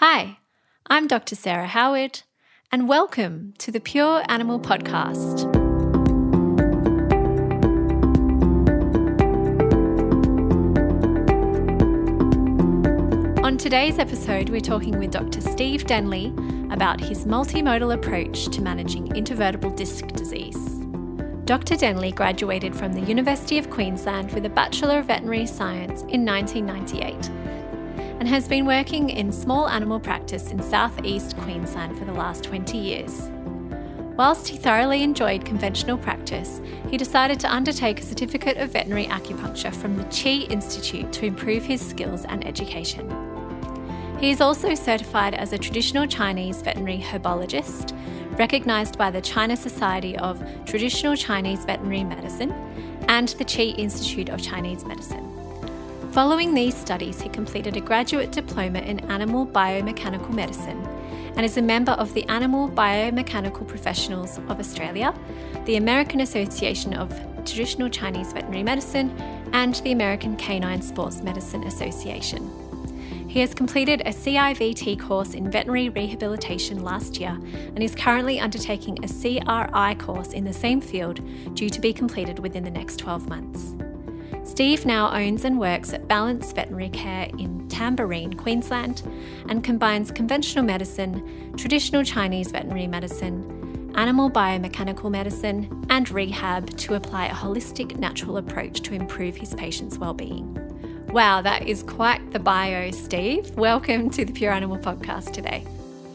Hi, I'm Dr. Sarah Howard, and welcome to the Pure Animal Podcast. On today's episode, we're talking with Dr. Steve Denley about his multimodal approach to managing intervertebral disc disease. Dr. Denley graduated from the University of Queensland with a Bachelor of Veterinary Science in 1998 and has been working in small animal practice in southeast Queensland for the last 20 years. Whilst he thoroughly enjoyed conventional practice, he decided to undertake a certificate of veterinary acupuncture from the Chi Institute to improve his skills and education. He is also certified as a traditional Chinese veterinary herbologist, recognised by the China Society of Traditional Chinese Veterinary Medicine and the Chi Institute of Chinese Medicine. Following these studies, he completed a graduate diploma in animal biomechanical medicine and is a member of the Animal Biomechanical Professionals of Australia, the American Association of Traditional Chinese Veterinary Medicine, and the American Canine Sports Medicine Association. He has completed a CIVT course in veterinary rehabilitation last year and is currently undertaking a CRI course in the same field due to be completed within the next 12 months. Steve now owns and works at Balance Veterinary Care in Tamborine, Queensland, and combines conventional medicine, traditional Chinese veterinary medicine, animal biomechanical medicine, and rehab to apply a holistic natural approach to improve his patients' well-being. Wow, that is quite the bio, Steve. Welcome to the Pure Animal Podcast today.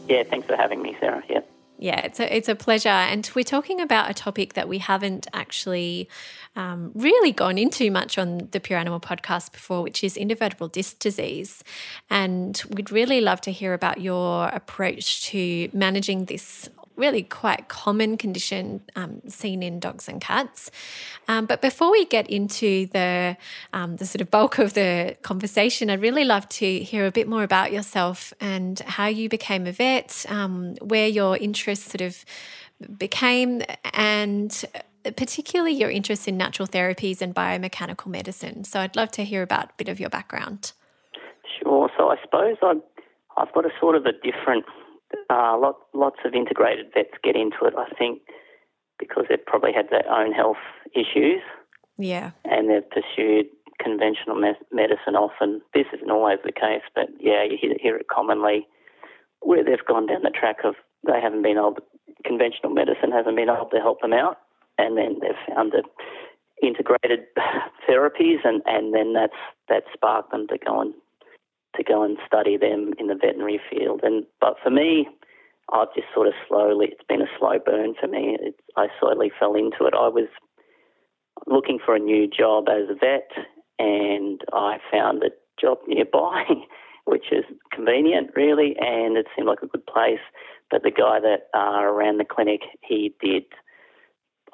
Yeah, thanks for having me, Sarah. Yeah. Yeah, it's a, it's a pleasure. And we're talking about a topic that we haven't actually um, really gone into much on the Pure Animal podcast before, which is intervertebral disc disease. And we'd really love to hear about your approach to managing this really quite common condition um, seen in dogs and cats. Um, but before we get into the um, the sort of bulk of the conversation, I'd really love to hear a bit more about yourself and how you became a vet, um, where your interests sort of became, and particularly your interest in natural therapies and biomechanical medicine. So I'd love to hear about a bit of your background. Sure. So I suppose I've, I've got a sort of a different uh, lot, lots of integrated vets get into it, I think, because they've probably had their own health issues. Yeah. And they've pursued conventional me- medicine often. This isn't always the case, but yeah, you hear, hear it commonly where they've gone down the track of they haven't been able, conventional medicine hasn't been able to help them out, and then they've found that integrated therapies, and, and then that's that sparked them to go and to go and study them in the veterinary field. And but for me, I've just sort of slowly. It's been a slow burn for me. I slowly fell into it. I was looking for a new job as a vet, and I found a job nearby, which is convenient, really, and it seemed like a good place. But the guy that uh, ran the clinic, he did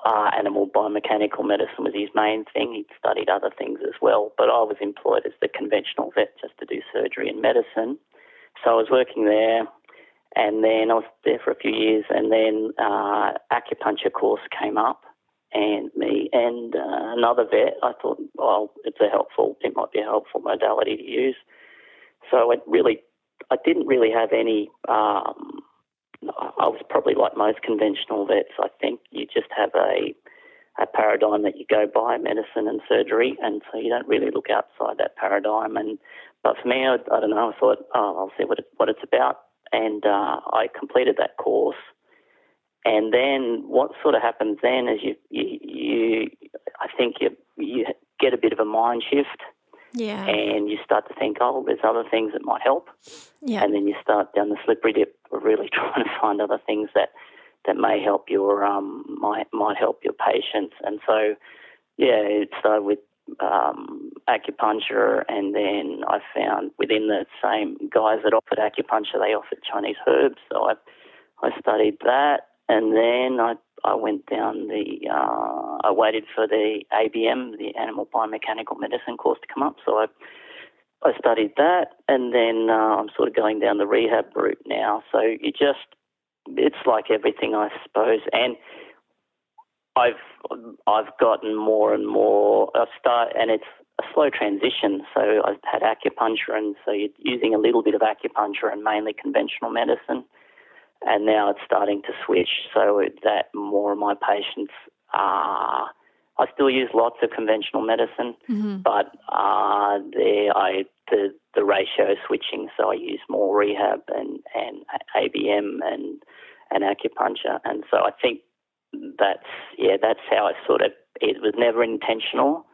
uh, animal biomechanical medicine was his main thing. He'd studied other things as well, but I was employed as the conventional vet just to do surgery and medicine. So I was working there, and then I was there for a few years, and then uh, acupuncture course came up, and me and uh, another vet, I thought, well, it's a helpful, it might be a helpful modality to use. So I really, I didn't really have any um, I was probably like most conventional vets. I think you just have a a paradigm that you go by, medicine and surgery, and so you don't really look outside that paradigm. And but for me, I, I don't know. I thought, oh, I'll see what it, what it's about, and uh, I completed that course. And then what sort of happens then is you you, you I think you you get a bit of a mind shift yeah. And you start to think, oh, there's other things that might help. Yeah. And then you start down the slippery dip really trying to find other things that, that may help your um might might help your patients. And so yeah, it started with um, acupuncture, and then I found within the same guys that offered acupuncture, they offered Chinese herbs. So I I studied that, and then I I went down the, uh, I waited for the ABM, the Animal Biomechanical Medicine course to come up. So I, I studied that, and then uh, I'm sort of going down the rehab route now. So you just, it's like everything, I suppose. And I've, I've gotten more and more. I start, and it's a slow transition. So I've had acupuncture, and so you're using a little bit of acupuncture and mainly conventional medicine. And now it's starting to switch so that more of my patients are. I still use lots of conventional medicine, mm-hmm. but uh, I the the ratio is switching. So I use more rehab and and ABM and and acupuncture, and so I think that's yeah that's how I sort of it was never intentional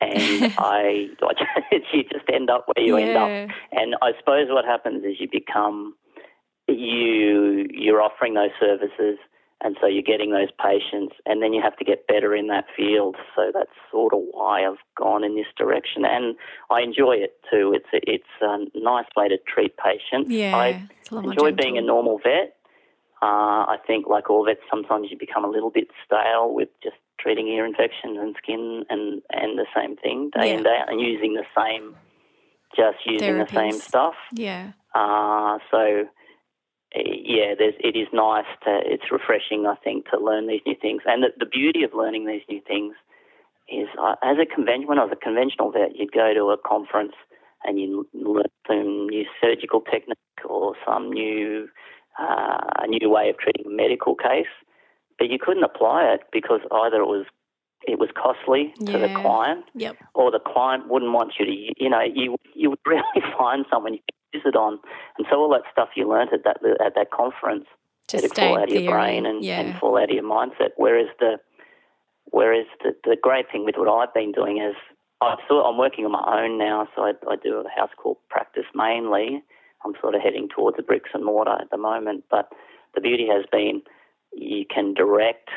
and I, you just end up where you yeah. end up. And I suppose what happens is you become you you're offering those services, and so you're getting those patients, and then you have to get better in that field. So that's sort of why I've gone in this direction, and I enjoy it too. It's a, it's a nice way to treat patients. Yeah, I enjoy being a normal vet. Uh, I think, like all vets, sometimes you become a little bit stale with just treating ear infections and skin and, and the same thing day yeah. in day out and using the same, just using Therapies. the same stuff. Yeah. Uh, so, yeah, there's, it is nice to, it's refreshing, I think, to learn these new things. And the, the beauty of learning these new things is, uh, as a convention, when I was a conventional vet, you'd go to a conference and you learn some new surgical technique or some new, uh, a new way of treating a medical case but you couldn't apply it because either it was it was costly yeah. to the client, yep. or the client wouldn't want you to. You know, you you would really find someone you use it on, and so all that stuff you learnt at that at that conference just fall out of your brain and, yeah. and fall out of your mindset. Whereas the whereas the, the great thing with what I've been doing is I sort I'm working on my own now, so I, I do a house call practice mainly. I'm sort of heading towards the bricks and mortar at the moment, but the beauty has been you can direct.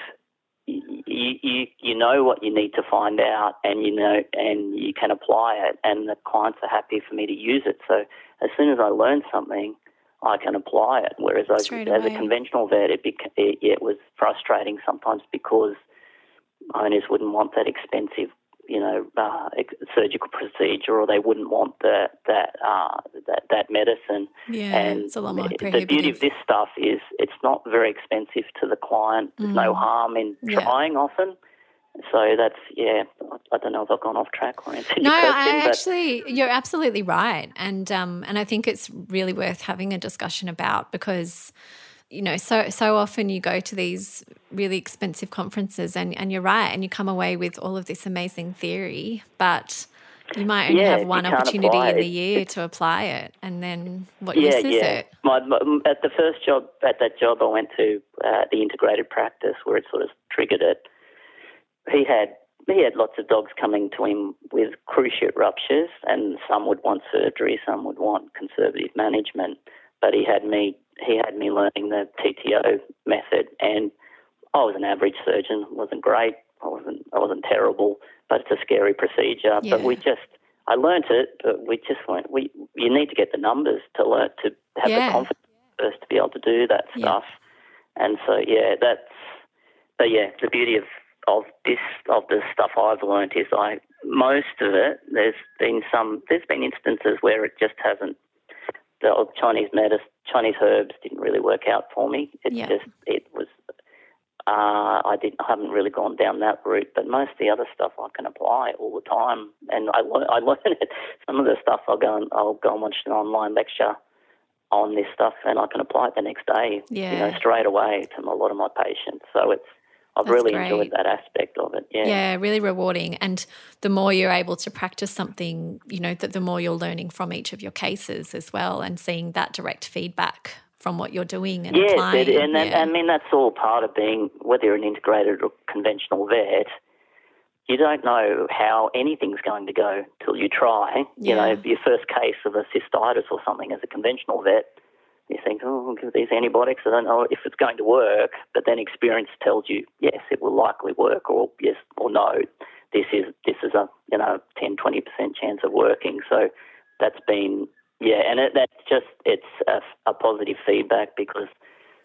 You, you you know what you need to find out, and you know, and you can apply it, and the clients are happy for me to use it. So as soon as I learn something, I can apply it. Whereas I, as a conventional vet, it, beca- it, it was frustrating sometimes because owners wouldn't want that expensive you know, uh, surgical procedure, or they wouldn't want that that uh, that that medicine. Yeah, and it's a lot more The beauty of this stuff is it's not very expensive to the client. There's mm. no harm in yeah. trying often. So that's yeah. I don't know if I've gone off track or anything. No, I actually, you're absolutely right, and um, and I think it's really worth having a discussion about because you know, so so often you go to these really expensive conferences and, and you're right, and you come away with all of this amazing theory, but you might only yeah, have one opportunity in the year to apply it, and then what yeah, use is yeah. it? My, my, at the first job, at that job I went to, uh, the integrated practice where it sort of triggered it. He had he had lots of dogs coming to him with cruciate ruptures, and some would want surgery, some would want conservative management. But he had me he had me learning the TTO method, and I was an average surgeon. wasn't great. I wasn't I wasn't terrible, but it's a scary procedure. Yeah. But we just I learnt it, but we just went. We you need to get the numbers to learn to have yeah. the confidence first to be able to do that stuff. Yeah. And so yeah, that's but yeah, the beauty of of this of the stuff I've learnt is I most of it. There's been some. There's been instances where it just hasn't the Chinese medicine, Chinese herbs didn't really work out for me. It yeah. just it was. Uh, I didn't. I haven't really gone down that route, but most of the other stuff I can apply all the time, and I learn. I learn it. Some of the stuff I'll go and I'll go and watch an online lecture on this stuff, and I can apply it the next day. Yeah. You know, straight away to a lot of my patients. So it's I've That's really great. enjoyed that aspect of it. Yeah. Yeah, really rewarding. And the more you're able to practice something, you know, that the more you're learning from each of your cases as well and seeing that direct feedback from what you're doing and yes, applying. It, and yeah. I mean that's all part of being whether you're an integrated or conventional vet. You don't know how anything's going to go till you try. You know, your first case of a cystitis or something as a conventional vet, you think, oh, I'll give these antibiotics. I don't know if it's going to work, but then experience tells you, yes, it will likely work, or yes, or no, this is this is a you know 10, 20 percent chance of working. So that's been yeah, and it, that's just it's a, a positive feedback because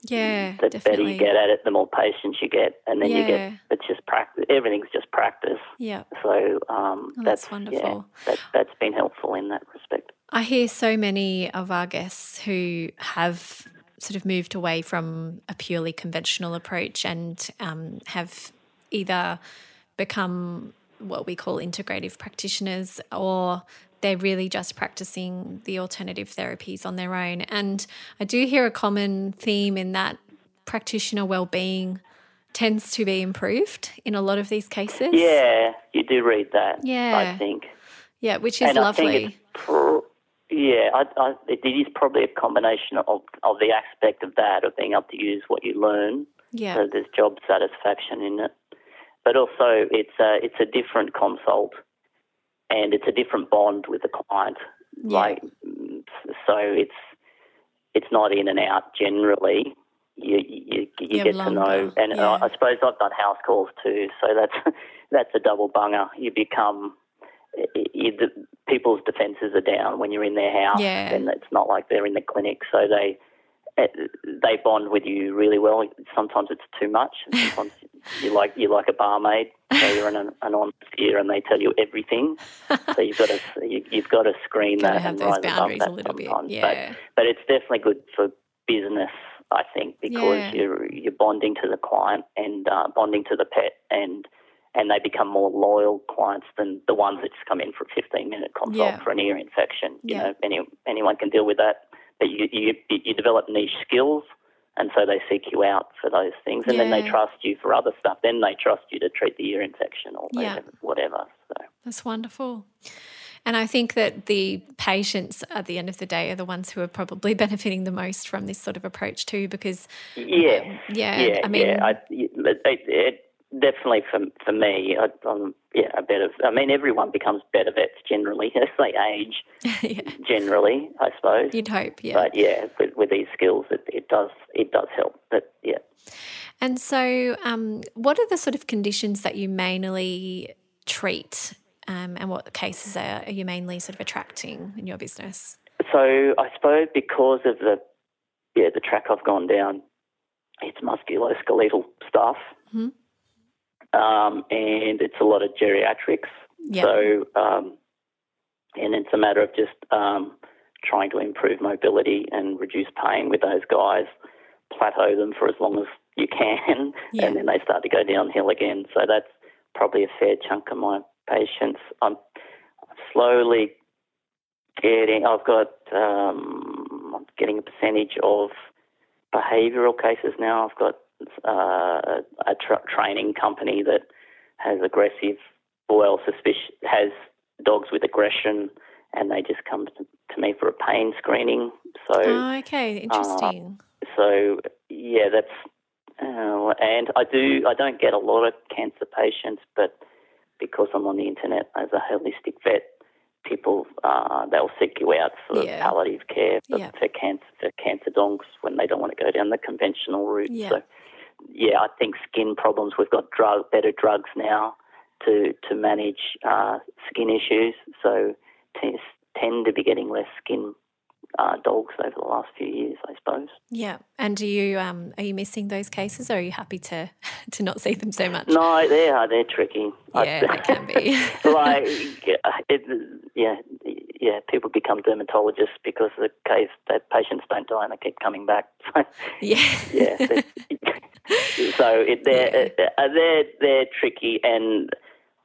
yeah, the definitely. better you get at it, the more patience you get, and then you get it's just practice. Everything's just practice. Yeah. So um, Oh, that's, that's wonderful. Yeah, that, that's been helpful in that respect. I hear so many of our guests who have sort of moved away from a purely conventional approach and um, have either become what we call integrative practitioners or they're really just practicing the alternative therapies on their own. And I do hear a common theme in that practitioner well-being tends to be improved in a lot of these cases. Yeah, you do read that. Yeah. I think. Yeah, which is and lovely. I think it's pr- yeah, I, I, it is probably a combination of, of the aspect of that, of being able to use what you learn. yeah. So there's job satisfaction in it. But also, it's a, it's a different consult and it's a different bond with the client. Yeah. Like, so it's it's not in and out generally. You you, you, get to know, and yeah. I, I suppose I've done house calls too. So that's that's a double bunger. You become you, the, people's defences are down when you're in their house, Yeah. and it's not like they're in the clinic. So they they bond with you really well. Sometimes it's too much. Sometimes you like you like a barmaid, so you're in an, an honest ear, and they tell you everything. so you've got to you, you've got to screen that and rise above boundaries that a little bit. Yeah. But, but it's definitely good for business, I think, because Yeah. you're you're bonding to the client and uh, bonding to the pet, and and they become more loyal clients than the ones that just come in for a 15 minute consult Yeah. for an ear infection. You Yeah. know, any, anyone can deal with that, but you, you you develop niche skills. And so they seek you out for those things, and then they trust you for other stuff. Then they trust you to treat the ear infection or Yeah. whatever. whatever. So. That's wonderful. And I think that the patients at the end of the day are the ones who are probably benefiting the most from this sort of approach too, because Yeah, Um, yeah, yeah, I mean- yeah. I, it, it, definitely for for me, I, I'm yeah a better. I mean, everyone becomes better vets generally as they age. yeah, Generally, I suppose. you'd hope, yeah. But yeah, with, with these skills, it, it does it does help. But yeah, And so, um, what are the sort of conditions that you mainly treat, um, and what cases are, are you mainly sort of attracting in your business? so I suppose because of the yeah the track I've gone down, it's musculoskeletal stuff, Mhm. Um, and it's a lot of geriatrics. Yeah, So, um, and it's a matter of just um, trying to improve mobility and reduce pain with those guys, plateau them for as long as you can, Yeah. and then they start to go downhill again. So that's probably a fair chunk of my patients. I'm slowly getting. I've got. Um, I'm getting a percentage of behavioural cases now. I've got uh, a tra- training company that has aggressive, well, suspicion has dogs with aggression, and they just come to, to me for a pain screening. So, oh, okay, interesting. so yeah, that's. Uh, and I do. I don't get a lot of cancer patients, but because I'm on the internet as a holistic vet, people uh, they'll seek you out for Yeah. palliative care for, Yeah. for cancer for cancer dogs when they don't want to go down the conventional route. Yeah. So yeah, I think skin problems. We've got drug better drugs now to to manage uh, skin issues. So tends tend to be getting less skin uh, dogs over the last few years, I suppose. yeah, and do you um, are you missing those cases, or are you happy to to not see them so much? No, they are. They're tricky. Yeah, they can be. like, it, yeah, yeah. People become dermatologists because the case that patients don't die and they keep coming back. So, yeah, yeah. so it, they're uh, they're they're tricky, and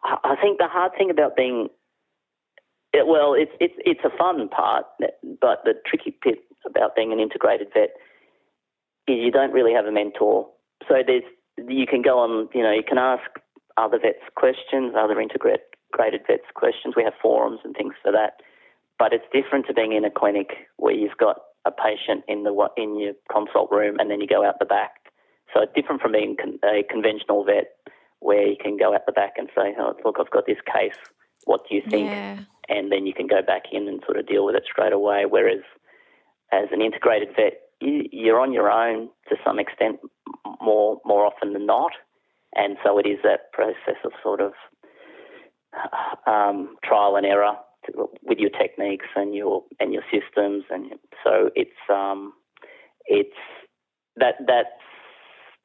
I think the hard thing about being it, well, it's it's it's a fun part, but the tricky bit about being an integrated vet is you don't really have a mentor. So there's you can go on, you know, you can ask other vets questions, other integrated vets questions. We have forums and things for that, but it's different to being in a clinic where you've got a patient in the in your consult room and then you go out the back. So it's different from being con- a conventional vet where you can go out the back and say, oh, look, I've got this case. What do you think? yeah, and then you can go back in and sort of deal with it straight away. Whereas as an integrated vet, you, you're on your own to some extent more more often than not, and so it is that process of sort of um, trial and error to, with your techniques and your and your systems, and so it's um, it's that that's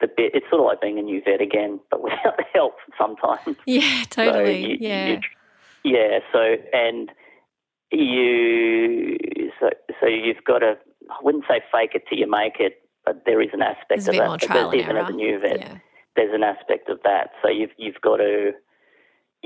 the bit. It's sort of like being a new vet again, but without the help sometimes. yeah, So totally. you- yeah, you- yeah. So and you so so you've got to I wouldn't say fake it till you make it, but there is an aspect there's a of bit that. more trial and even as a new vet, Yeah, there's an aspect of that. So you've you've got to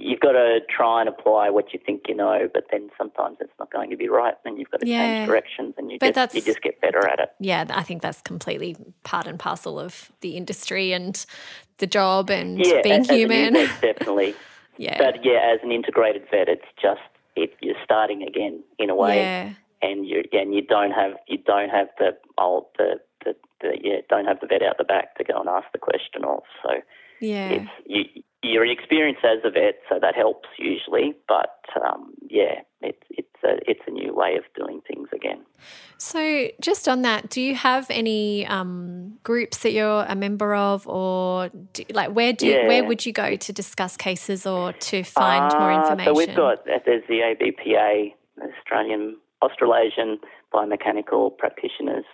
you've got to try and apply what you think you know, but then sometimes it's not going to be right, and you've got to Yeah. change directions, and you But just that's- you just get better at it. Yeah, I think that's completely part and parcel of the industry and the job and Yeah, being as, as a new human. vet, definitely. yeah. But yeah, as an integrated vet, it's just it, you're starting again in a way, yeah. and you and you don't have you don't have the old the, the the yeah don't have the vet out the back to go and ask the question of. So Yeah. it's you you're experienced as a vet, so that helps usually. But um, yeah, it's it's a it's a new way of doing things again. So, just on that, do you have any um, groups that you're a member of, or do, like where do you, Yeah. where would you go to discuss cases or to find more Ah, information? So we've got there's the ABPA, Australian Australasian Biomechanical Practitioners.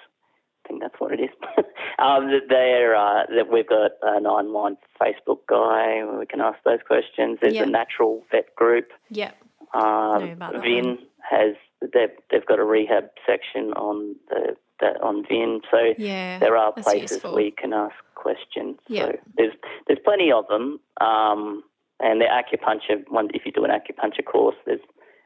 I think that's what it is. um, they're, uh, that we've got an online Facebook guy where we can ask those questions. There's Yeah. a natural vet group. yeah, Um, Know about that Vin has they've they've got a rehab section on the, the on Vin. So yeah, there are places useful. where you can ask questions. Yeah. So there's there's plenty of them. Um, and the acupuncture one if you do an acupuncture course, there's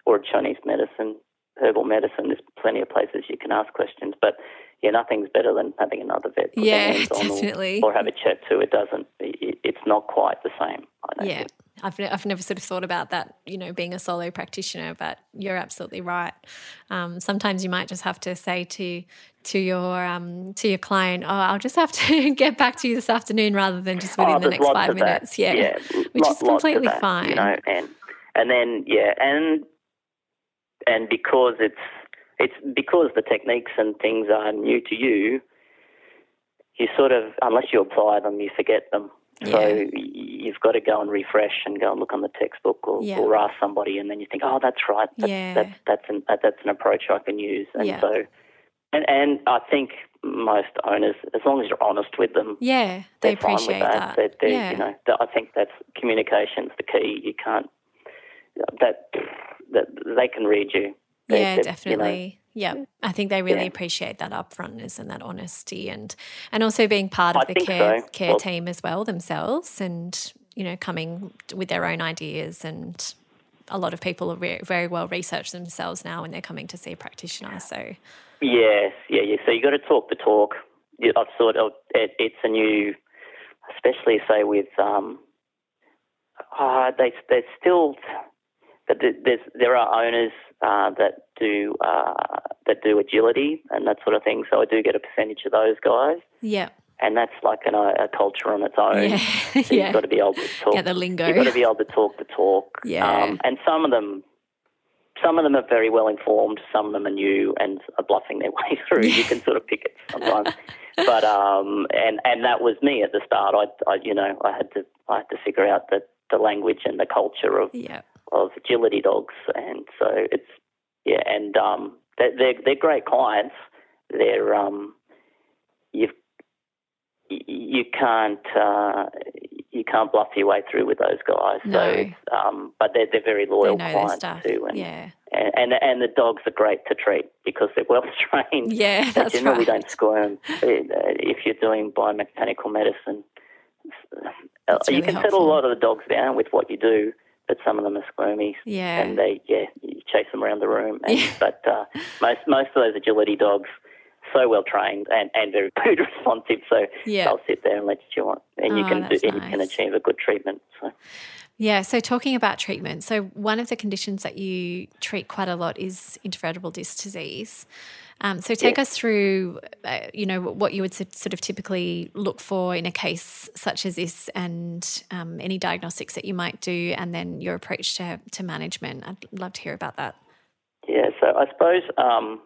or Chinese medicine, herbal medicine, there's plenty of places you can ask questions. But yeah, nothing's better than having another vet Yeah, on or- definitely. or, have a chat to. It doesn't. It, it's not quite the same. Yeah. think. I've, I've never sort of thought about that, you know, being a solo practitioner, but you're absolutely right. Um, sometimes you might just have to say to to your um, to your client, "Oh, I'll just have to get back to you this afternoon," rather than just within Oh, the next five minutes. Yeah, yeah which lot- is completely that, fine. You know, and and then yeah, and and because it's it's because the techniques and things are new to you, you sort of unless you apply them, you forget them. So Yeah. y- you've got to go and refresh and go and look on the textbook or, Yeah. or ask somebody, and then you think, oh, that's right. That's, Yeah. that's that's an that, that's an approach I can use. And Yeah. so, and and I think most owners, as long as you're honest with them, Yeah, they they're fine with appreciate that. that. They- they- yeah. You know, I think that's communication's the key. You can't that that they can read you. Yeah, they- you know, definitely. yeah, I think they really Yeah. appreciate that upfrontness and that honesty, and and also being part of I the care so. care Well- team as well themselves, and you know, coming with their own ideas. And a lot of people are re- very well researched themselves now when they're coming to see a practitioner. So Yes, yeah, yeah. So you got to talk the talk. I've sort of it, it's a new, especially say with um, uh, they they're still, but there's there are owners uh, that do uh, that do agility and that sort of thing. So I do get a percentage of those guys, yeah, and that's like an, a culture on its own. yeah, So yeah. You've got to be able to talk. Get the lingo. You've got to be able to talk the talk. Yeah. Um, and some of them, some of them are very well informed. Some of them are new and are bluffing their way through. You can sort of pick it sometimes. but um, and and that was me at the start. I, I you know I had to I had to figure out the the language and the culture of yeah, of agility dogs, and so it's yeah, and um, they're they're, they're great clients. They're um, you've you can't uh, you can't bluff your way through with those guys. No. So, um, but they're they're very they loyal their clients too, and, Yeah, and and and the dogs are great to treat because they're well trained. yeah, They that's generally right. don't squirm Uh, if you're doing biomechanical medicine. Uh, you can settle a lot of the dogs down with what you do, but some of them are squirmy Yeah, and they yeah you chase them around the room. And, Yeah. But uh, most most of those agility dogs so well trained and, and very food responsive, so yeah. they'll sit there and let you on, and you Oh, can do, that's and you can achieve a good treatment. So Yeah, so talking about treatment, so one of the conditions that you treat quite a lot is intervertebral disc disease. Um, so take us through, uh, you know, what you would sort of typically look for in a case such as this, and um, any diagnostics that you might do, and then your approach to to management. I'd love to hear about that. yeah, so I suppose um,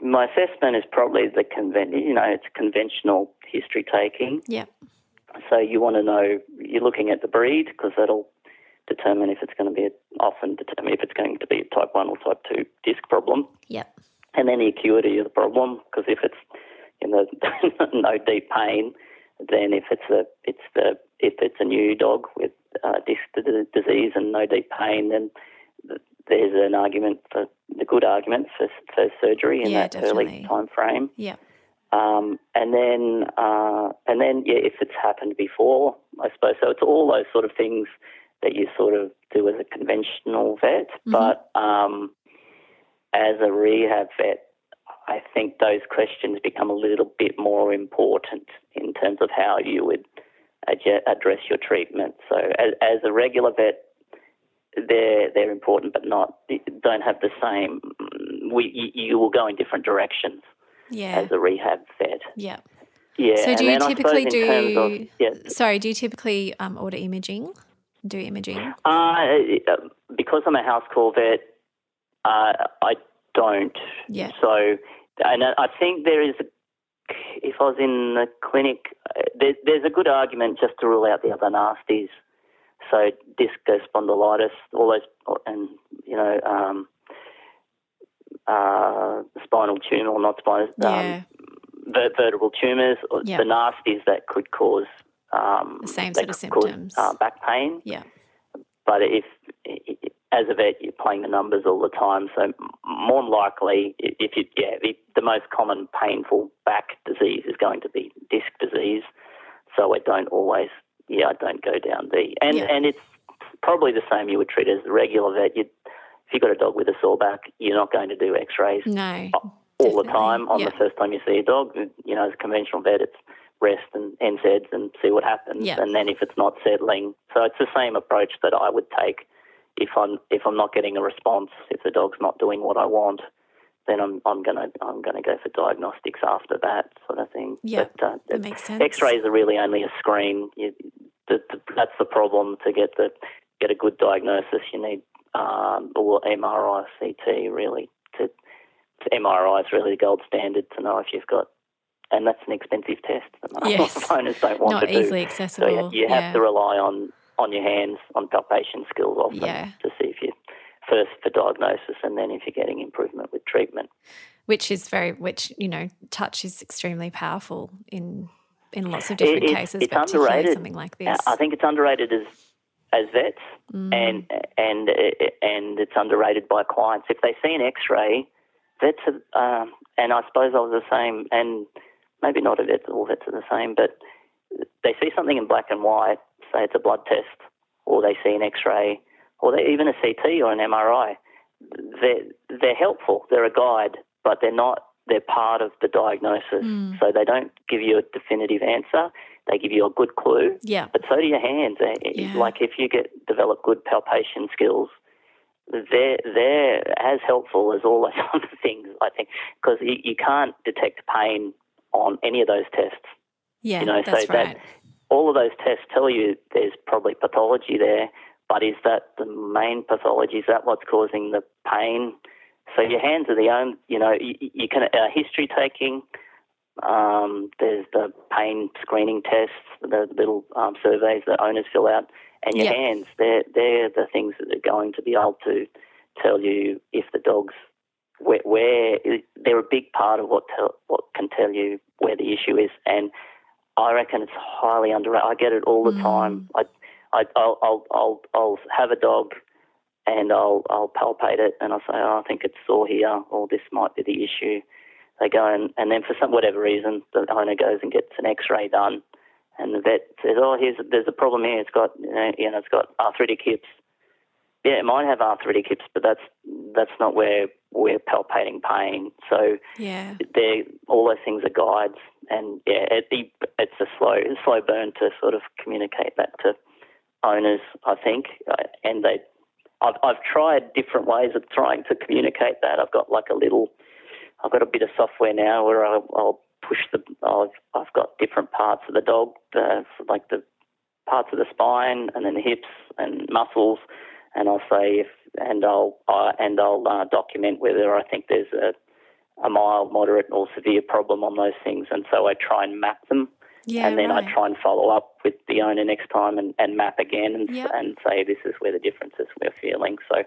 my assessment is probably the conven- you know it's conventional history taking. Yeah, So you want to know you're looking at the breed because that'll determine if it's going to be a, often determine if it's going to be a type one or type two disc problem. yeah, and then the acuity of the problem. Because if it's in the no deep pain, then if it's a it's the if it's a new dog with uh, disc d- disease and no deep pain, then th- there's an argument for the good argument for, for surgery in Yeah, that early time frame. yeah, Um, and then uh, and then yeah, if it's happened before, I suppose so. It's all those sort of things that you sort of do as a conventional vet. Mhm. But um, as a rehab vet, I think those questions become a little bit more important in terms of how you would address your treatment. So as, as a regular vet, they're they're important, but not don't have the same. We you, you will go in different directions Yeah. as a rehab vet. Yeah. Yeah. So do you then I suppose typically do? of- yeah. Sorry, do you typically um, order imaging? Do imaging? Uh, because I'm a house call vet, uh, I don't. Yeah. So, and I think there is, a, if I was in the clinic, uh, there, there's a good argument just to rule out the other nasties. So discospondylitis, all those, and you know, um, uh, spinal tumor not spinal, Yeah. um, ver- vertebral tumors, or Yeah. the nasties that could cause um, The same sort of could cause, symptoms. uh, back pain. Yeah. But if, as a vet, you're playing the numbers all the time, so more than likely, if you, yeah, the, the most common painful back disease is going to be disc disease. So I don't always, yeah, I don't go down the, and Yeah. and it's probably the same you would treat as a regular vet. You'd, if you've got a dog with a sore back, you're not going to do X-rays No. all the time on Yeah. the first time you see a dog. You know, as a conventional vet, it's rest and NSAIDs and see what happens. Yeah. And then if it's not settling, so it's the same approach that I would take if I'm if I'm not getting a response, if the dog's not doing what I want, then I'm I'm gonna I'm gonna go for diagnostics after that sort of thing. Yeah, uh, That makes sense. X-rays are really only a screen. You, the, the, that's the problem. To get the get a good diagnosis, you need um, or MRI, CT. Really, to, to MRI is really the gold standard to know if you've got, and that's an expensive test. Yes. owners don't want Not to do. easily So accessible. you, you have yeah. to rely on on your hands, on palpation skills often Yeah. to see if you first for diagnosis and then if you're getting improvement with treatment. which is very which you know touch is extremely powerful in in lots of different it's- cases it's but underrated. something like Uh, this I think it's underrated as as vets, Mm. and and and it's underrated by clients. If they see an X-ray, vets are, um, and I suppose I was the same, and maybe not a vet, all vets are the same, but they see something in black and white, say it's a blood test, or they see an X-ray, or they, even a CT or an MRI. They're they're helpful. They're a guide, but they're not. They're part of the diagnosis, Mm. so they don't give you a definitive answer. They give you a good clue yeah but so do your hands. Eh, Yeah. Like if you get develop good palpation skills, they're they're as helpful as all those other things. I think because you, you can't detect pain on any of those tests. yeah you know, that's so right that all of those tests tell you there's probably pathology there, but is that the main pathology? Is that what's causing the pain? So your hands are the only, you know, you, you can uh, history taking. Um, there's the pain screening tests, the little um, surveys that owners fill out, and your Yeah. hands. They're they're the things that are going to be able to tell you if the dog's where, where they're a big part of what tell, what can tell you where the issue is, and I reckon it's highly underrated. I get it all the Mm. time. I, I, I'll, I'll, I'll, I'll have a dog, and I'll, I'll palpate it, and I'll say, oh, I think it's sore here, or this might be the issue. They go and, and then for some whatever reason, the owner goes and gets an X-ray done, and the vet says, oh, here's there's a problem here. It's got, you know, you know, it's got arthritic hips. Yeah, it might have arthritic hips, but that's that's not where we're palpating pain. So yeah they all those things are guides, and yeah, it, it's a slow slow burn to sort of communicate that to owners. I think, and they, I've I've tried different ways of trying to communicate that. I've got like a little, I've got a bit of software now where I'll, I'll push the, I've I've got different parts of the dog, uh, like the parts of the spine, and then the hips and muscles, and I'll say if, and I'll uh, and I'll uh, document whether I think there's a a mild, moderate, or severe problem on those things, and so I try and map them, yeah and then right. I try and follow up with the owner next time and, and map again and Yep. and say this is where the differences we're feeling. So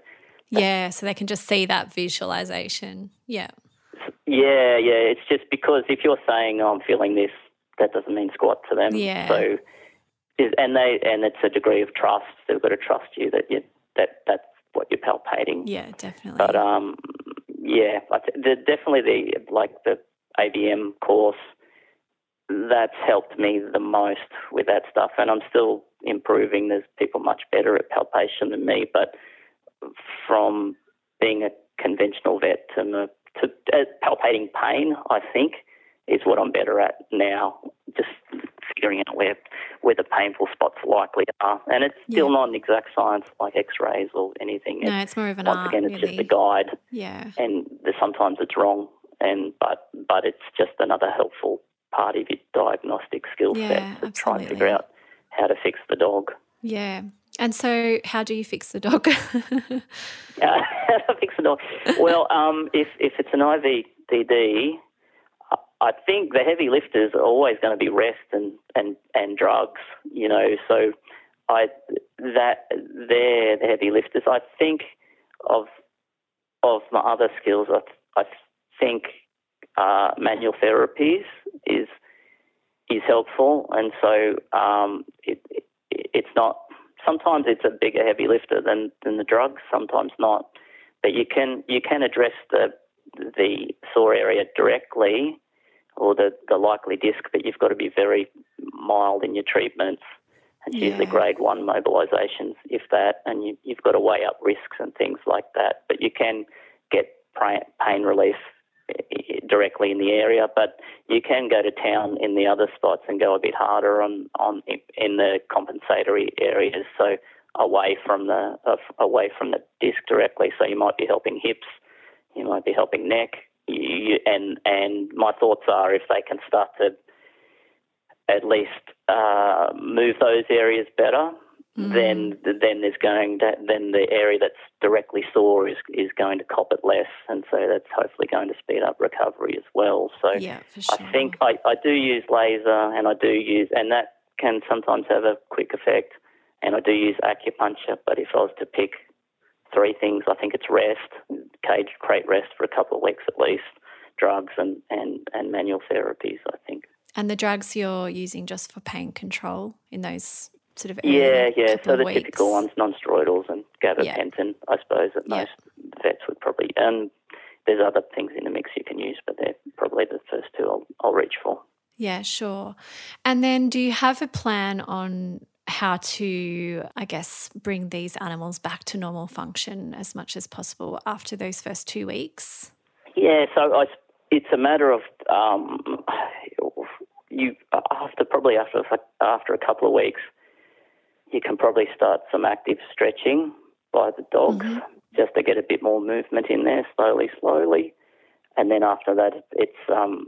yeah so they can just see that visualization yeah yeah, yeah, it's just because if you're saying oh, I'm feeling this, that doesn't mean squat to them. Yeah. So and they and it's a degree of trust. They've got to trust you that you that that's what you're palpating. yeah definitely But um, yeah, I the, definitely the like the ABM course that's helped me the most with that stuff, and I'm still improving. There's people much better at palpation than me, but from being a conventional vet to, to uh, palpating pain, I think is what I'm better at now. Just figuring out where where the painful spots likely are, and it's still yeah. not an exact science like X-rays or anything. No, it's, it's more of an once art. again, it's really. just a guide. Yeah, and sometimes it's wrong, and but but it's just another helpful part of your diagnostic skill yeah, set to absolutely. try and figure out how to fix the dog. Yeah. And so, how do you fix the dog? uh, how to fix? Well, um, if if it's an IVDD, I think the heavy lifters are always going to be rest and, and, and drugs, you know. So I that they're the heavy lifters. I think of of my other skills. I, I think uh, manual therapies is is helpful, and so um, it, it, it's not. Sometimes it's a bigger heavy lifter than than the drugs. Sometimes not, but you can you can address the the sore area directly or the, the likely disc, but you've got to be very mild in your treatments and yeah. use the grade one mobilisations, if that, and you, you've got to weigh up risks and things like that. But you can get pain relief eh, directly in the area, but you can go to town in the other spots and go a bit harder on, on in the compensatory areas. So away from the uh, away from the disc directly. So you might be helping hips, you might be helping neck, you, and and my thoughts are if they can start to at least uh, move those areas better, mm. then then there's going to, then the area that's directly sore is is going to cop it less, and so that's hopefully going to speed up recovery as well. So yeah, sure. I think I, I do use laser, and I do use, and that can sometimes have a quick effect, and I do use acupuncture. But if I was to pick three things. I think it's rest, cage crate rest for a couple of weeks at least, drugs and, and, and manual therapies, I think. And the drugs you're using just for pain control in those sort of yeah, yeah. So the weeks. typical ones, non-steroidals and gabapentin, yeah. I suppose that most yeah. vets would probably. And there's other things in the mix you can use, but they're probably the first two I'll, I'll reach for. Yeah, sure. And then, do you have a plan on how to, I guess, bring these animals back to normal function as much as possible after those first two weeks? Yeah, so I, it's a matter of um, you after probably after after a couple of weeks, you can probably start some active stretching by the dogs mm-hmm. just to get a bit more movement in there, slowly, slowly, and then after that, it's um,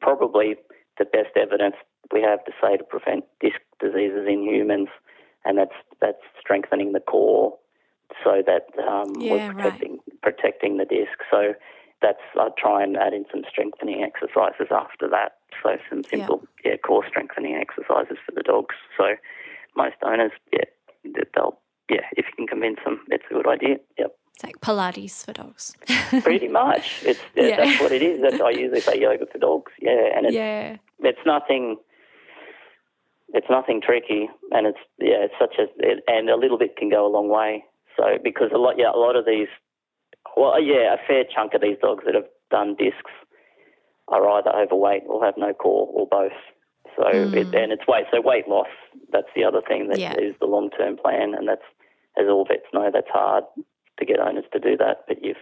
probably the best evidence we have to say to prevent disc diseases in humans, and that's that's strengthening the core so that um, yeah, we're protecting right. protecting the disc. So that's I try and add in some strengthening exercises after that. So some simple yeah, yeah core strengthening exercises for the dogs. So most owners, yeah, they'll yeah, if you can convince them, it's a good idea. Yep. It's like Pilates for dogs. Pretty much. It's yeah, yeah. that's what it is. That's I usually say yoga for dogs. Yeah, and it's yeah. it's nothing it's nothing tricky, and it's yeah, it's such a it, and a little bit can go a long way. So because a lot yeah, a lot of these, well yeah, a fair chunk of these dogs that have done discs are either overweight or have no core or both. So mm. it, and it's weight so weight loss. That's the other thing that yeah. is the long term plan, and that's as all vets know that's hard to get owners to do that. But you've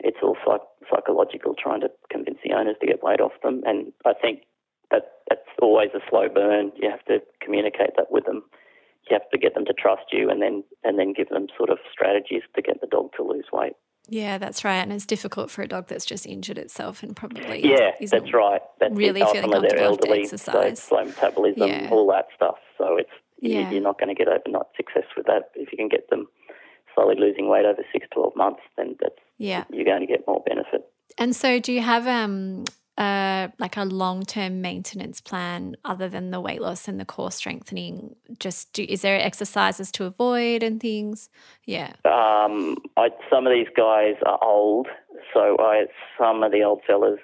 it's all psych- psychological trying to convince the owners to get weight off them, and I think that that's always a slow burn. You have to communicate that with them. You have to get them to trust you, and then and then give them sort of strategies to get the dog to lose weight. Yeah, that's right, and it's difficult for a dog that's just injured itself and probably yeah, that's right. That's really it. feeling comfortable they're elderly, exercise. So slow metabolism, Yeah. all that stuff. So it's Yeah. you're not going to get overnight success with that. If you can get them slowly losing weight over six, 12 months, then that's Yeah. you're going to get more benefit. And so, do you have um uh like a long term maintenance plan other than the weight loss and the core strengthening? Just do, is there exercises to avoid and things? Yeah. Um, I, some of these guys are old, so I some of the old fellas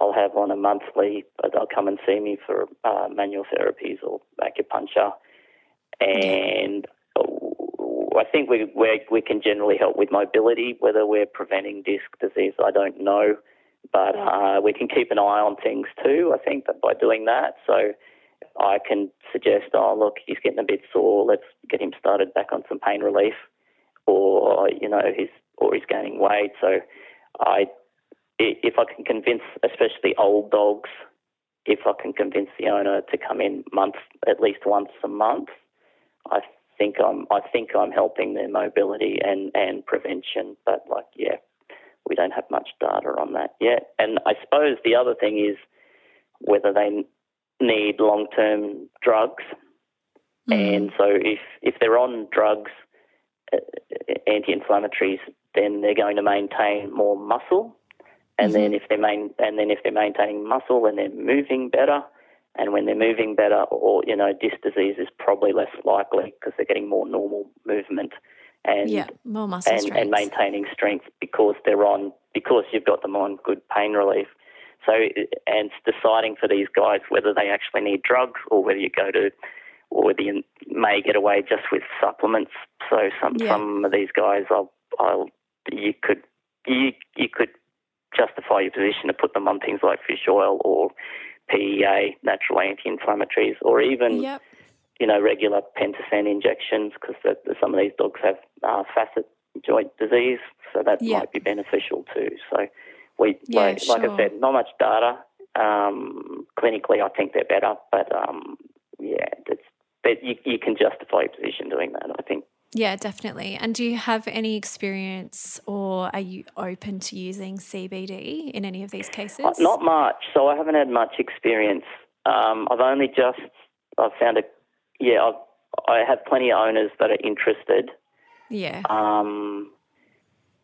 I'll have on a monthly. They'll come and see me for uh, manual therapies or acupuncture, and I think we we we can generally help with mobility. Whether we're preventing disc disease, I don't know, but uh, we can keep an eye on things too. I think by doing that, so I can suggest, oh look, he's getting a bit sore. Let's get him started back on some pain relief, or you know, he's or he's gaining weight. So, I if I can convince, especially old dogs, if I can convince the owner to come in month at least once a month, I think I'm I think I'm helping their mobility and and prevention. But like, yeah, we don't have much data on that yet. And I suppose the other thing is whether they need long term drugs. Mm. And so if, if they're on drugs, uh, anti inflammatories, then they're going to maintain more muscle. And mm-hmm. then if they're main, and then if they're maintaining muscle and they're moving better, and when they're moving better, or you know, disc disease is probably less likely because they're getting more normal movement and yeah, more muscle and, and maintaining strength because they're on because you've got them on good pain relief. So, and deciding for these guys whether they actually need drugs or whether you go to, or whether you may get away just with supplements. So, some yeah. some of these guys, I'll, I'll, you could, you you could justify your position to put them on things like fish oil or PEA, natural anti-inflammatories, or even. Yep. You know, regular Pentosan injections because some of these dogs have uh, facet joint disease, so that might be beneficial too. So, we yeah, like, sure. like I said, not much data. Um, clinically, I think they're better, but um, yeah, it's, but you, you can justify your position doing that. I think. Yeah, definitely. And do you have any experience or are you open to using CBD in any of these cases? Uh, not much. So I haven't had much experience. Um, I've only just, I've found a, yeah, I've, I have plenty of owners that are interested. Yeah. Um,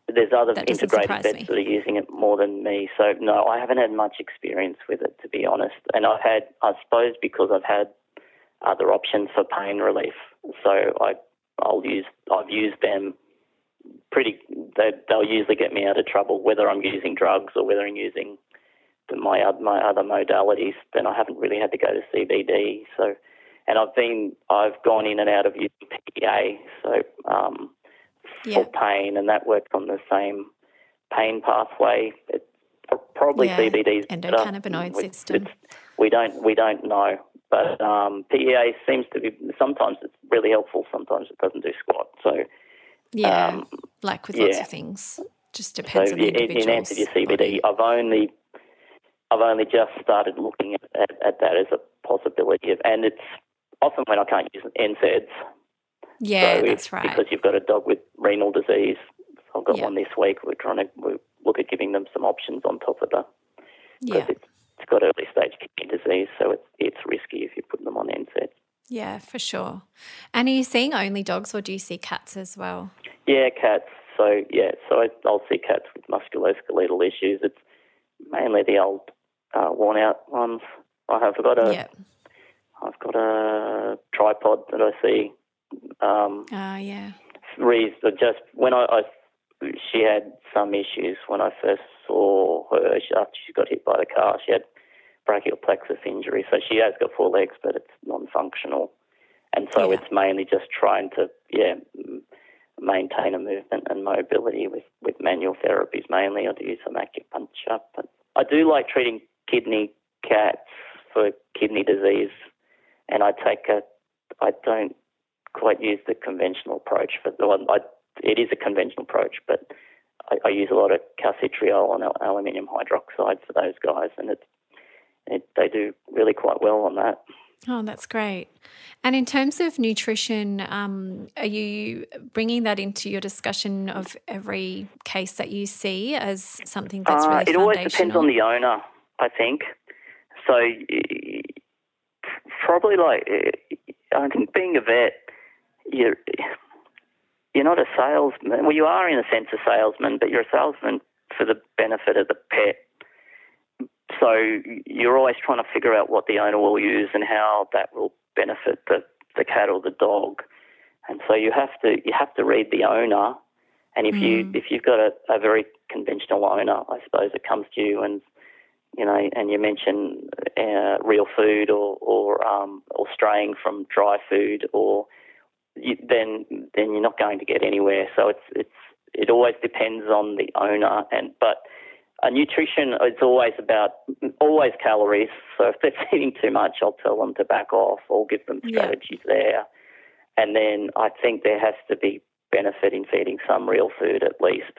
there's other integrated vets me. that are using it more than me. So no, I haven't had much experience with it to be honest. And I've had, I suppose, because I've had other options for pain relief. So I, I'll use, I've used them pretty. They, they'll usually get me out of trouble whether I'm using drugs or whether I'm using the, my my other modalities. Then I haven't really had to go to CBD. So, and I've been, I've gone in and out of using PEA. So. Um, yeah. for pain, and that works on the same pain pathway. It, probably yeah. CBD's endocannabinoid we, system. We don't we don't know, but um, PEA seems to be sometimes it's really helpful. Sometimes it doesn't do squat. So yeah, um, like with lots of things, just depends so on the individual. In answer to your CBD, body. I've only I've only just started looking at, at, at, that as a possibility, of, and it's often when I can't use NSAIDs yeah, so that's right. Because you've got a dog with renal disease. I've got yep. one this week. We're trying to we look at giving them some options on top of that. Yeah. It's, it's got early stage kidney disease, so it's, it's risky if you put them on NSAID. Yeah, for sure. And are you seeing only dogs or do you see cats as well? Yeah, cats. So, yeah, so I, will see cats with musculoskeletal issues. It's mainly the old uh, worn out ones. I have got a, yep. I've got a tripod that I see um, oh, yeah. Just when I, I, she had some issues when I first saw her after she got hit by the car. She had brachial plexus injury, so she has got four legs, but it's non-functional, and so yeah. it's mainly just trying to yeah maintain a movement and mobility with with manual therapies mainly. I do some acupuncture, but I do like treating kidney cats for kidney disease, and I take a I don't quite use the conventional approach for the one. I, it is a conventional approach, but I, I use a lot of calcitriol and aluminium hydroxide for those guys, and it, it, they do really quite well on that. Oh, that's great. And in terms of nutrition, um, are you bringing that into your discussion of every case that you see as something that's uh, really It always depends on the owner, I think. So probably like I think being a vet, you're you're not a salesman. Well, you are in a sense a salesman, but you're a salesman for the benefit of the pet. So you're always trying to figure out what the owner will use and how that will benefit the, the cat or the dog. And so you have to you have to read the owner. And if mm. you if you've got a, a very conventional owner, I suppose it comes to you and you know, and you mention uh, real food or or um, or straying from dry food or you, then then you're not going to get anywhere. So it's it's it always depends on the owner, and but a nutrition, it's always about always calories. So if they're eating too much, I'll tell them to back off or give them strategies yeah. there. And then I think there has to be benefit in feeding some real food at least.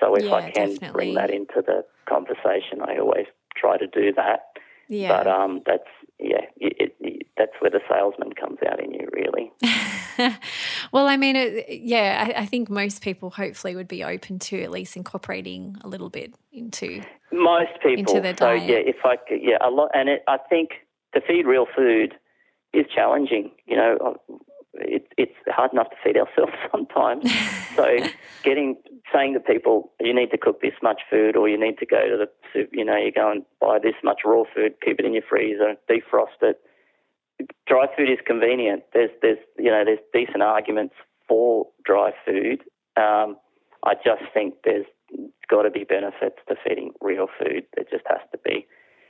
So if yeah, I can definitely. bring that into the conversation, I always try to do that. Yeah. But um, that's yeah, it, it, that's where the salesman comes out in you, really. well, I mean, it, yeah, I, I, think most people hopefully would be open to at least incorporating a little bit into most people. Into their so diet. yeah, if I could, yeah, a lot, and it, I think to feed real food is challenging. You know, it, it's hard enough to feed ourselves sometimes. so getting saying to people, you need to cook this much food, or you need to go to the you know, you go and buy this much raw food, keep it in your freezer, defrost it. Dry food is convenient. There's there's you know there's decent arguments for dry food. Um, I just think there's got to be benefits to feeding real food. There just has to be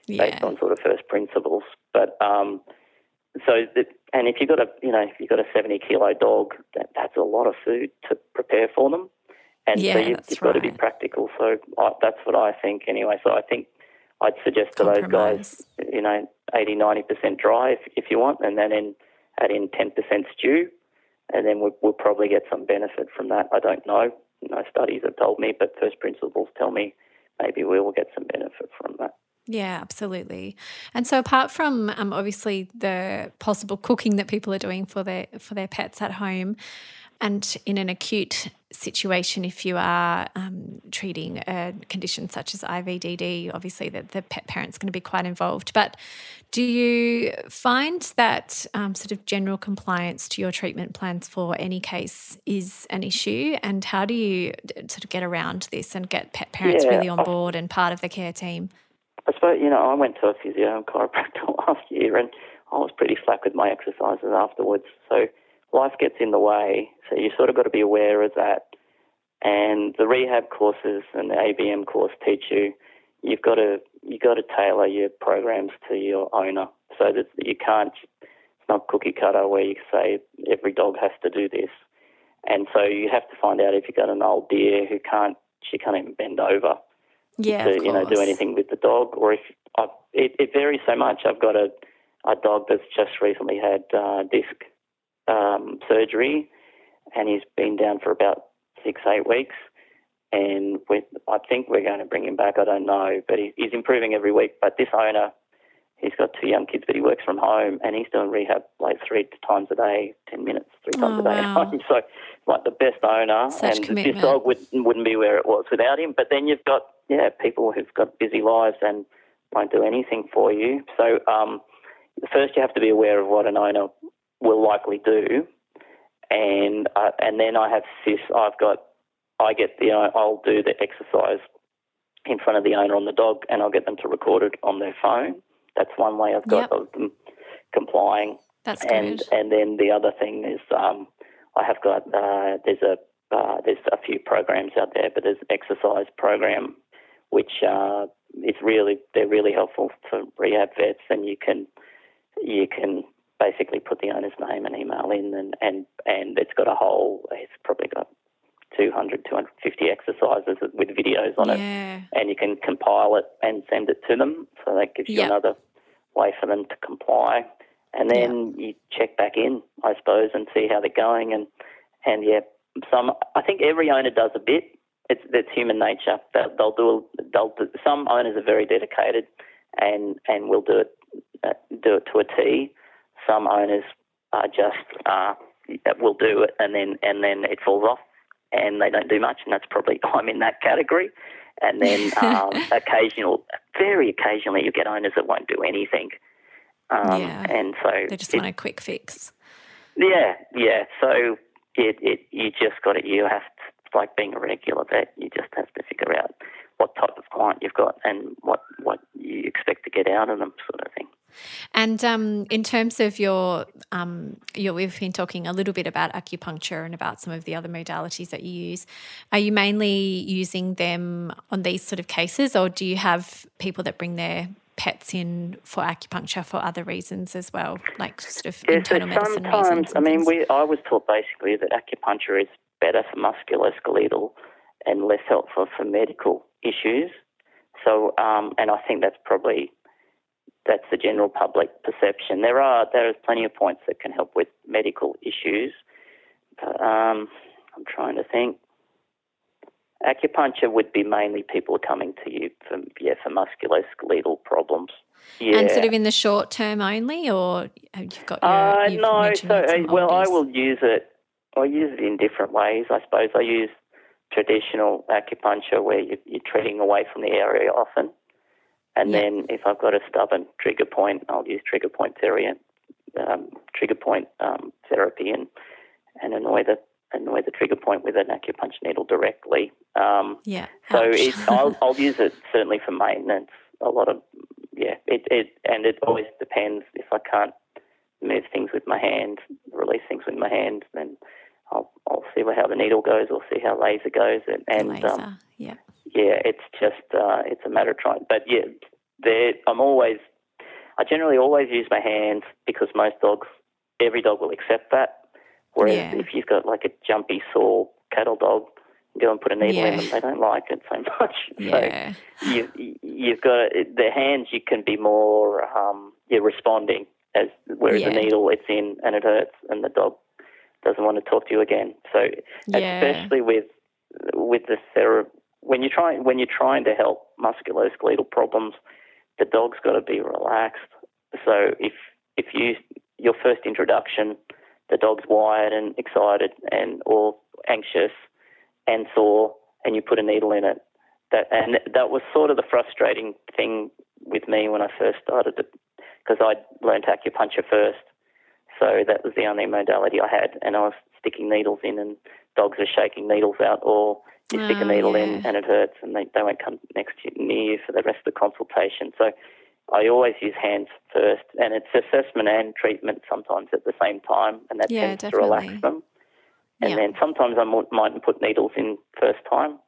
yeah. based on sort of first principles. But um, so the, and if you've got a you know if you've got a 70 kilo dog, that, that's a lot of food to prepare for them. And yeah, so you, you've got to be practical. So I, that's what I think anyway. So I think I'd suggest to those guys, you know, 80, 90% dry if, if you want, and then in, add in 10% stew, and then we'll, we'll probably get some benefit from that. I don't know. No studies have told me, but first principles tell me maybe we will get some benefit from that. Yeah, absolutely. And so, apart from um, obviously the possible cooking that people are doing for their for their pets at home, and in an acute situation, if you are um, treating a condition such as IVDD, obviously that the pet parent's going to be quite involved. But do you find that um, sort of general compliance to your treatment plans for any case is an issue? And how do you d- sort of get around this and get pet parents Yeah, really on board and part of the care team? I suppose, you know, I went to a physio and chiropractor last year and I was pretty slack with my exercises afterwards. So life gets in the way. So you sort of got to be aware of that. And the rehab courses and the ABM course teach you you've got to you got to tailor your programs to your owner so that you can't it's not cookie cutter where you say every dog has to do this. And so you have to find out if you've got an old dear who can't she can't even bend over Yeah, to you know do anything with the dog, or if I, it, it varies so much. I've got a a dog that's just recently had uh, disc um, surgery, and he's been down for about six eight weeks, and with I think we're going to bring him back. I don't know, but he, he's improving every week. But this owner, he's got two young kids, but he works from home, and he's doing rehab like three times a day, ten minutes, three times Oh, a day wow. at home. So like the best owner, Such and commitment. this dog would, wouldn't be where it was without him. But then you've got yeah people who've got busy lives and won't do anything for you. So um, first you have to be aware of what an owner will likely do, and uh, and then I have sis. I've got I get the I'll do the exercise in front of the owner on the dog, and I'll get them to record it on their phone. That's one way I've got Yep. of them complying That's and good. and then the other thing is um, I have got uh, there's a uh, there's a few programs out there, but there's an exercise program which uh, is really they're really helpful for rehab vets, and you can you can basically put the owner's name and email in, and and and it's got a whole it's probably got 200 250 exercises with videos on it and you can compile it and send it to them. So that gives you Yep. another way for them to comply. And then you check back in, I suppose, and see how they're going. And and yeah, some I think every owner does a bit. It's it's human nature. They'll, they'll do they'll do, some owners are very dedicated and and will do it uh, do it to a T. Some owners are just uh, will do it and then and then it falls off and they don't do much, and that's probably I'm in that category. And then um, occasional, very occasionally, you get owners that won't do anything. Um, Yeah. And so They just it- want a quick fix. yeah, yeah. So it, it you just got it. you have to like being a regular vet. You just have to figure out what type of client you've got and what what you expect to get out of them, sort of thing. And um, in terms of your, um, your, we've been talking a little bit about acupuncture and about some of the other modalities that you use. Are you mainly using them on these sort of cases, or do you have people that bring their pets in for acupuncture for other reasons as well, like sort of Yeah, so internal medicine sometimes, reasons? I mean, we I was taught basically that acupuncture is better for musculoskeletal and less helpful for medical issues. So, um, and I think that's probably that's the general public perception. There are there is plenty of points that can help with medical issues. Um, I'm trying to think. Acupuncture would be mainly people coming to you for yeah for musculoskeletal problems. Yeah. And sort of in the short term only, or you've got your, uh, you've no. So uh, well, I will use it. I use it in different ways. I suppose I use traditional acupuncture where you, you're treating away from the area often, and Yeah. then if I've got a stubborn trigger point, I'll use trigger point therapy, um, trigger point um, therapy, and and annoy the annoy the trigger point with an acupuncture needle directly. Um, Yeah. so it, I'll, I'll use it certainly for maintenance. A lot of yeah, it, it and it always depends. If I can't move things with my hand, release things with my hand, then I'll I'll see how the needle goes or see how laser goes, and, and laser. um, yeah. Yeah, it's just uh, it's a matter of trying. But yeah, there I'm always I generally always use my hands because most dogs, every dog will accept that. Whereas Yeah. if you've got like a jumpy, sore cattle dog, go and put a needle in them, they don't like it so much. Yeah. So you, you've got the hands. You can be more um, you're responding as whereas the needle it's in and it hurts, and the dog doesn't want to talk to you again. So Yeah. especially with with the thera- when you're trying when you're trying to help musculoskeletal problems, the dog's got to be relaxed. So if if you your first introduction, the dog's wired and excited and or anxious and sore, and you put a needle in it, that and that was sort of the frustrating thing with me when I first started because I learned acupuncture first. So that was the only modality I had, and I was sticking needles in, and dogs are shaking needles out, or you oh, stick Oh, a needle yeah. in and it hurts, and they, they won't come next to you, near you for the rest of the consultation. So I always use hands first, and it's assessment and treatment sometimes at the same time, and that Yeah, tends to relax them. And Yeah. then sometimes I might put needles in first time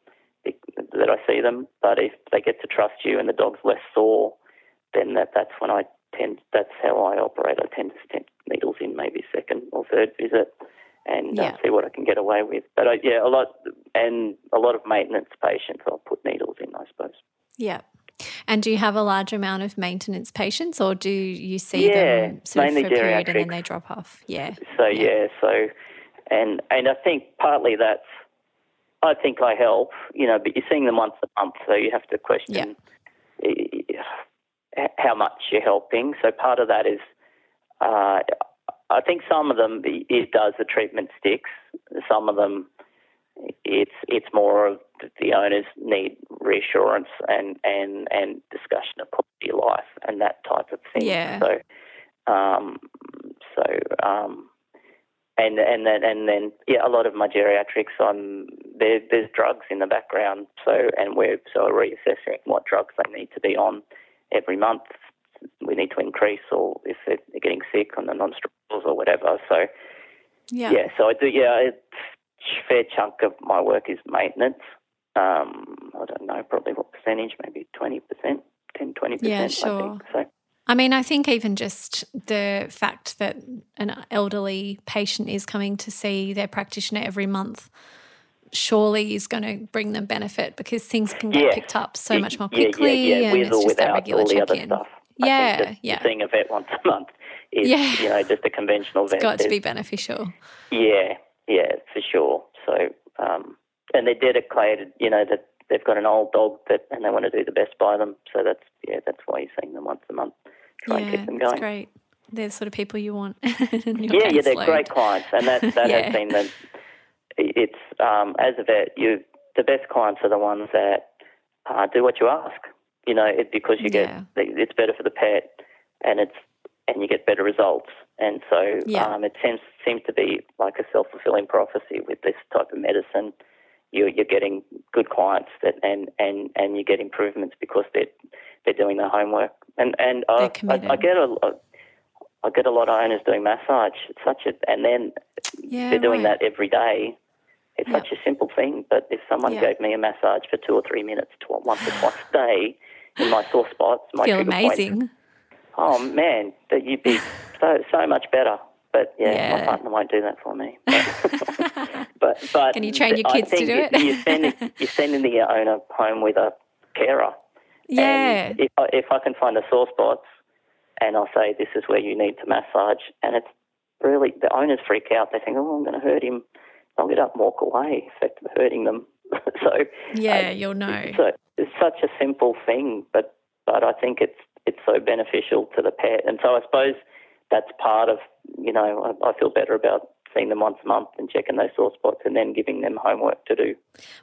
that I see them, but if they get to trust you and the dog's less sore, then that that's when I tend. That's how I operate. I tend to stick needles in maybe second or third visit, and uh, see what I can get away with. But I, yeah, a lot and a lot of maintenance patients, I'll put needles in. I suppose. Yeah. And do you have a large amount of maintenance patients, or do you see Yeah, them sort of mainly for a period and then they drop off? Yeah. So Yeah. yeah. so and and I think partly that's I think I help, you know, but you're seeing them once a month, so you have to question eh, how much you're helping. So part of that is uh, I think some of them it does the treatment sticks. Some of them it's it's more of the owners need reassurance and and and discussion of quality of life and that type of thing. Yeah. So um, so um, and and then and then yeah, a lot of my geriatrics on there, there's drugs in the background. So and we're so reassessing what drugs they need to be on every month. We need to increase, or if they're getting sick on the non-steroidals or whatever. So Yeah. yeah, so I do. Yeah, it's a fair chunk of my work is maintenance. Um, I don't know, probably what percentage? Maybe twenty percent, 10 20 percent. Yeah, I sure. think. So I mean, I think even just the fact that an elderly patient is coming to see their practitioner every month surely is going to bring them benefit because things can get Yeah. picked up so much more quickly Yeah, yeah, and with it's just that regular all the other check-in. Yeah, yeah. Seeing a vet once a month is, Yeah. you know, just a conventional vet. It's Got to be beneficial. Yeah, yeah, for sure. So, um, and they're dedicated, you know, that they've got an old dog that, and they want to do the best by them. So that's, yeah, that's why you're seeing them once a month. Try and keep them going. great. They're the sort of people you want. Yeah, yeah, they're caseload. great clients, and that that Yeah. has been the. It's um, as a vet, you the best clients are the ones that uh, do what you ask. You know, it, because you Yeah. get it's better for the pet, and it's and you get better results. And so Yeah. um, it seems seems to be like a self fulfilling prophecy with this type of medicine. You're, you're getting good clients that and, and, and you get improvements because they're they're doing their homework. And and I, I. I get a, I get a lot of owners doing massage. It's such a and then Yeah, they're doing right. that every day. It's Yeah. such a simple thing, but if someone Yeah. gave me a massage for two or three minutes once or twice a day in my sore spots, my Feel trigger points, amazing. oh man, that you'd be so so much better. But yeah, Yeah. my partner won't do that for me. But but, but Can you train your kids to do you- it? You're sending, you're sending the owner home with a carer, Yeah. And if I, if I can find the sore spots, and I'll say this is where you need to massage, and it's really the owners freak out. They think, oh, I'm going to hurt him. I'll get up and walk away, effect of hurting them. so yeah, uh, you'll know. So it's such a simple thing, but but I think it's it's so beneficial to the pet, and so I suppose that's part of you know I, I feel better about seeing them once a month and checking those sore spots, and then giving them homework to do.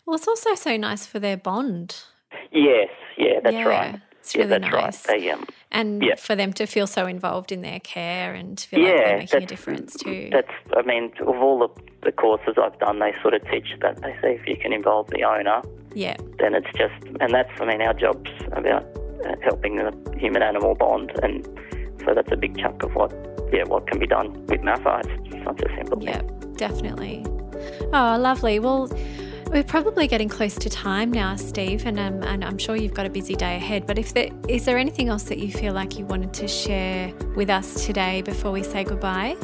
Well, it's also so nice for their bond. Yes, yeah, that's yeah. right. It's really yeah, that's nice. Right. They, um, and yeah. for them to feel so involved in their care and feel yeah, like they're making a difference too. That's, I mean, of all the, the courses I've done, they sort of teach that. They say if you can involve the owner, yeah, then it's just, and that's, I mean, our job's about uh, helping the human animal bond, and so that's a big chunk of what, yeah, what can be done with massage. It's such a simple yeah, thing. definitely. Oh, lovely. Well. We're probably getting close to time now, Steve, and, um, and I'm sure you've got a busy day ahead. But if there, is there anything else that you feel like you wanted to share with us today before we say goodbye?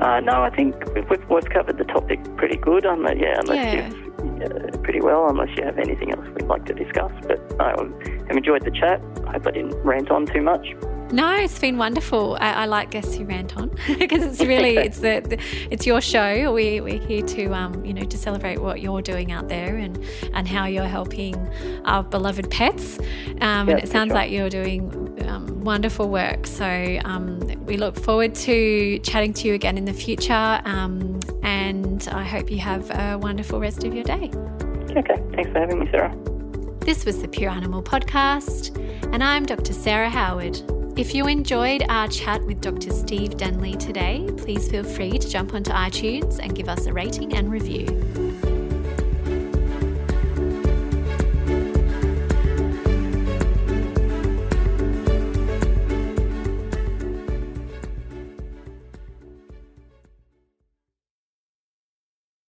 Uh, no, I think we've, we've covered the topic pretty good. Yeah, unless yeah. you've uh, pretty well, unless you have anything else we'd like to discuss. But I have enjoyed the chat. I hope I didn't rant on too much. No, it's been wonderful. I, I like guests who rant on because it's really it's the, the, it's your show. We we're here to um, you know to celebrate what you're doing out there and and how you're helping our beloved pets. Um, and it sounds sure. like you're doing um, wonderful work. So um, we look forward to chatting to you again in the future. Um, and I hope you have a wonderful rest of your day. Okay, thanks for having me, Sarah. This was the Pure Animal Podcast, and I'm Dr. Sarah Howard. If you enjoyed our chat with Dr. Steve Denley today, please feel free to jump onto iTunes and give us a rating and review.